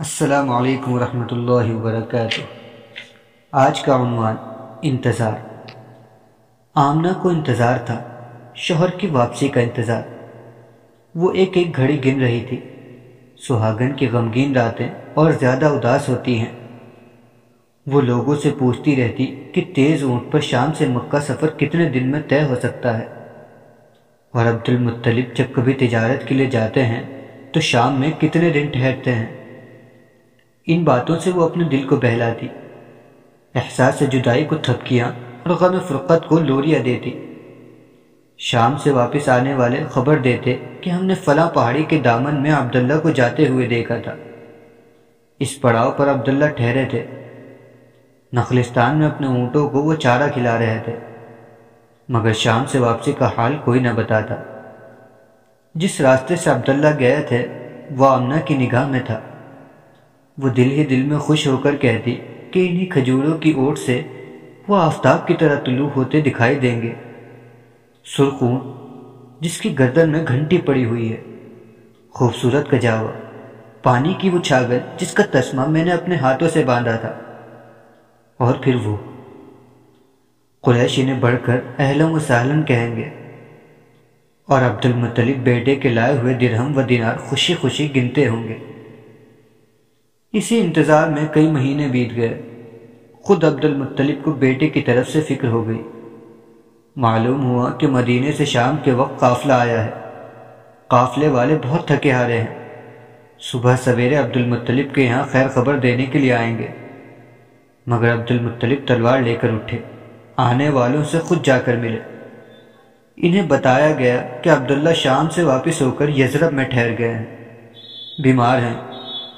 السلام علیکم ورحمۃ اللہ وبرکاتہ۔ آج کا عنوان انتظار۔ آمنہ کو انتظار تھا، شوہر کی واپسی کا انتظار۔ وہ ایک ایک گھڑی گن رہی تھی۔ سہاگن کی غمگین راتیں اور زیادہ اداس ہوتی ہیں۔ وہ لوگوں سے پوچھتی رہتی کہ تیز اونٹ پر شام سے مکہ سفر کتنے دن میں طے ہو سکتا ہے۔ اور عبد المطلب جب کبھی تجارت کے لیے جاتے ہیں تو شام میں کتنے دن ٹھہرتے ہیں؟ ان باتوں سے وہ اپنے دل کو بہلاتی احساس سے جدائی کو تھپکیاں اور غم فرقت کو لوریاں دیتی شام سے واپس آنے والے خبر دیتے کہ ہم نے فلاں پہاڑی کے دامن میں عبداللہ کو جاتے ہوئے دیکھا تھا۔ اس پڑاؤ پر عبداللہ ٹھہرے تھے۔ نخلستان میں اپنے اونٹوں کو وہ چارہ کھلا رہے تھے۔ مگر شام سے واپسی کا حال کوئی نہ بتاتا۔ جس راستے سے عبداللہ گئے تھے، وہ آمنہ کی نگاہ میں تھا۔ وہ دل ہی دل میں خوش ہو کر کہتی کہ انہی کھجوروں کی اوٹ سے وہ آفتاب کی طرح طلوع ہوتے دکھائی دیں گے۔ سرخون جس کی گردن میں گھنٹی پڑی ہوئی ہے۔ خوبصورت کجاوا، پانی کی وہ چھاگل جس کا تسمہ میں نے اپنے ہاتھوں سے باندھا تھا۔ اور پھر وہ۔ قریشی نے بڑھ کر اہلم و سہلن کہیں گے۔ اور عبد المطلب بیٹے کے لائے ہوئے درہم و دینار خوشی خوشی گنتے ہوں گے۔ اسی انتظار میں کئی مہینے بیت گئے۔ خود عبد المطلب کو بیٹے کی طرف سے فکر ہو گئی۔ معلوم ہوا کہ مدینے سے شام کے وقت قافلہ آیا ہے۔ قافلے والے بہت تھکے ہارے ہیں۔ صبح سویرے عبد المطلب کے یہاں خیر خبر دینے کے لیے آئیں گے۔ مگر عبد المطلب تلوار لے کر اٹھے۔ آنے والوں سے خود جا کر ملے۔ انہیں بتایا گیا کہ عبداللہ شام سے واپس ہو کر یزرب میں ٹھہر گئے ہیں۔ بیمار ہیں۔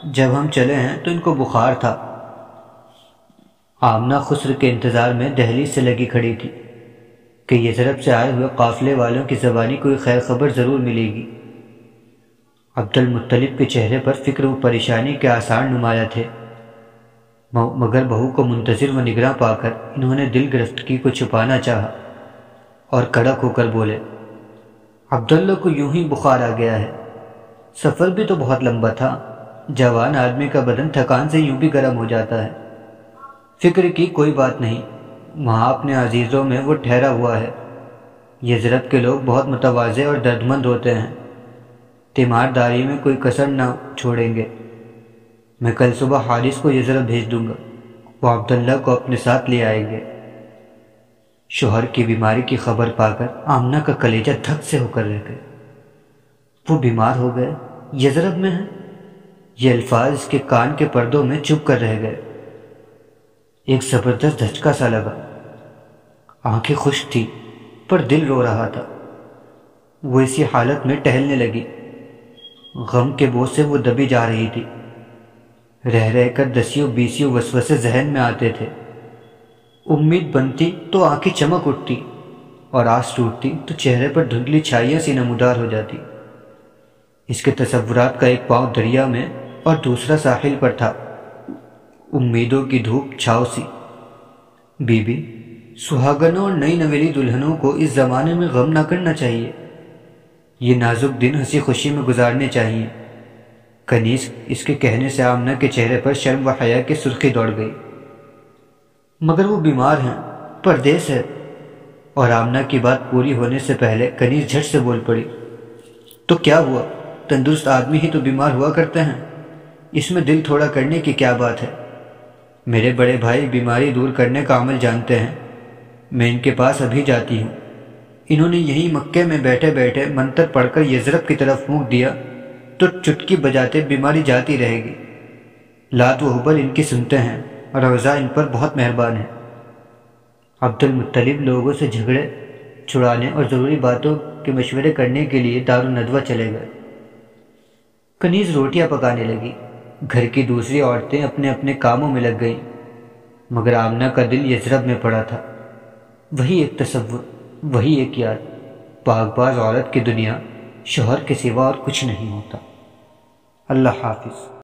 جب ہم چلے ہیں تو ان کو بخار تھا۔ آمنہ خسر کے انتظار میں دہلی سے لگی کھڑی تھی کہ یہ ضرب سے آئے ہوئے قافلے والوں کی زبانی کوئی خیر خبر ضرور ملے گی۔ عبد المطلب کے چہرے پر فکر و پریشانی کے آثار نمایاں تھے۔ مگر بہو کو منتظر و نگراں پا کر انہوں نے دل گرفتگی کو چھپانا چاہا اور کڑک ہو کر بولے، عبداللہ کو یوں ہی بخار آ گیا ہے۔ سفر بھی تو بہت لمبا تھا۔ جوان آدمی کا بدن تھکان سے یوں بھی گرم ہو جاتا ہے۔ فکر کی کوئی بات نہیں، وہاں اپنے عزیزوں میں وہ ٹھہرا ہوا ہے۔ یہ ضرب کے لوگ بہت متوازے اور درد مند ہوتے ہیں۔ تیمار داری میں کوئی کسر نہ چھوڑیں گے۔ میں کل صبح حارث کو یہ ضرب بھیج دوں گا۔ وہ عبداللہ کو اپنے ساتھ لے آئیں گے۔ شوہر کی بیماری کی خبر پا کر آمنہ کا کلیجہ دھک سے ہو کر رہ گئے۔ وہ بیمار ہو گئے۔ یزرب میں ہیں یہ الفاظ اس کے کان کے پردوں میں چپ کر رہ گئے۔ ایک زبردست دھچکا سا لگا۔ آنکھیں خوش تھی پر دل رو رہا تھا۔ وہ اسی حالت میں ٹہلنے لگی۔ غم کے بوجھ سے وہ دبی جا رہی تھی۔ رہ رہ کر دسیوں بیسیوں وسوسے ذہن میں آتے تھے۔ امید بنتی تو آنکھیں چمک اٹھتی، اور آس ٹوٹتی تو چہرے پر دھندلی چھائیاں سی نمودار ہو جاتی۔ اس کے تصورات کا ایک پاؤں دریا میں اور دوسرا ساحل پر تھا۔ امیدوں کی دھوپ چھاؤ سی۔ بی بی سہاگنوں اور نئی نویلی دلہنوں کو اس زمانے میں غم نہ کرنا چاہیے۔ یہ نازک دن ہنسی خوشی میں گزارنے چاہیے۔ کنیز، اس کے کہنے سے آمنہ کے چہرے پر شرم و حیا کی سرخی دوڑ گئی۔ مگر وہ بیمار ہیں، پردیس ہے۔ اور آمنہ کی بات پوری ہونے سے پہلے کنیز جھٹ سے بول پڑی۔ تو کیا ہوا؟ تندرست آدمی ہی تو بیمار ہوا کرتے ہیں۔ اس میں دل تھوڑا کرنے کی کیا بات ہے؟ میرے بڑے بھائی بیماری دور کرنے کا عمل جانتے ہیں۔ میں ان کے پاس ابھی جاتی ہوں۔ انہوں نے یہی مکے میں بیٹھے بیٹھے منتر پڑھ کر یزرب کی طرف پھونک دیا تو چٹکی بجاتے بیماری جاتی رہے گی۔ لات و حبل ان کی سنتے ہیں اور اوزا ان پر بہت مہربان ہے عبد المطلب لوگوں سے جھگڑے، چھڑانے اور ضروری باتوں کے مشورے کرنے کے لیے دار الندوہ چلے گئے۔ کنیز روٹیاں پکانے لگی۔ گھر کی دوسری عورتیں اپنے اپنے کاموں میں لگ گئیں، مگر آمنہ کا دل یزرب میں پڑا تھا۔ وہی ایک تصور، وہی ایک یاد۔ پاک باز عورت کی دنیا شوہر کے سوا اور کچھ نہیں ہوتا۔ اللہ حافظ۔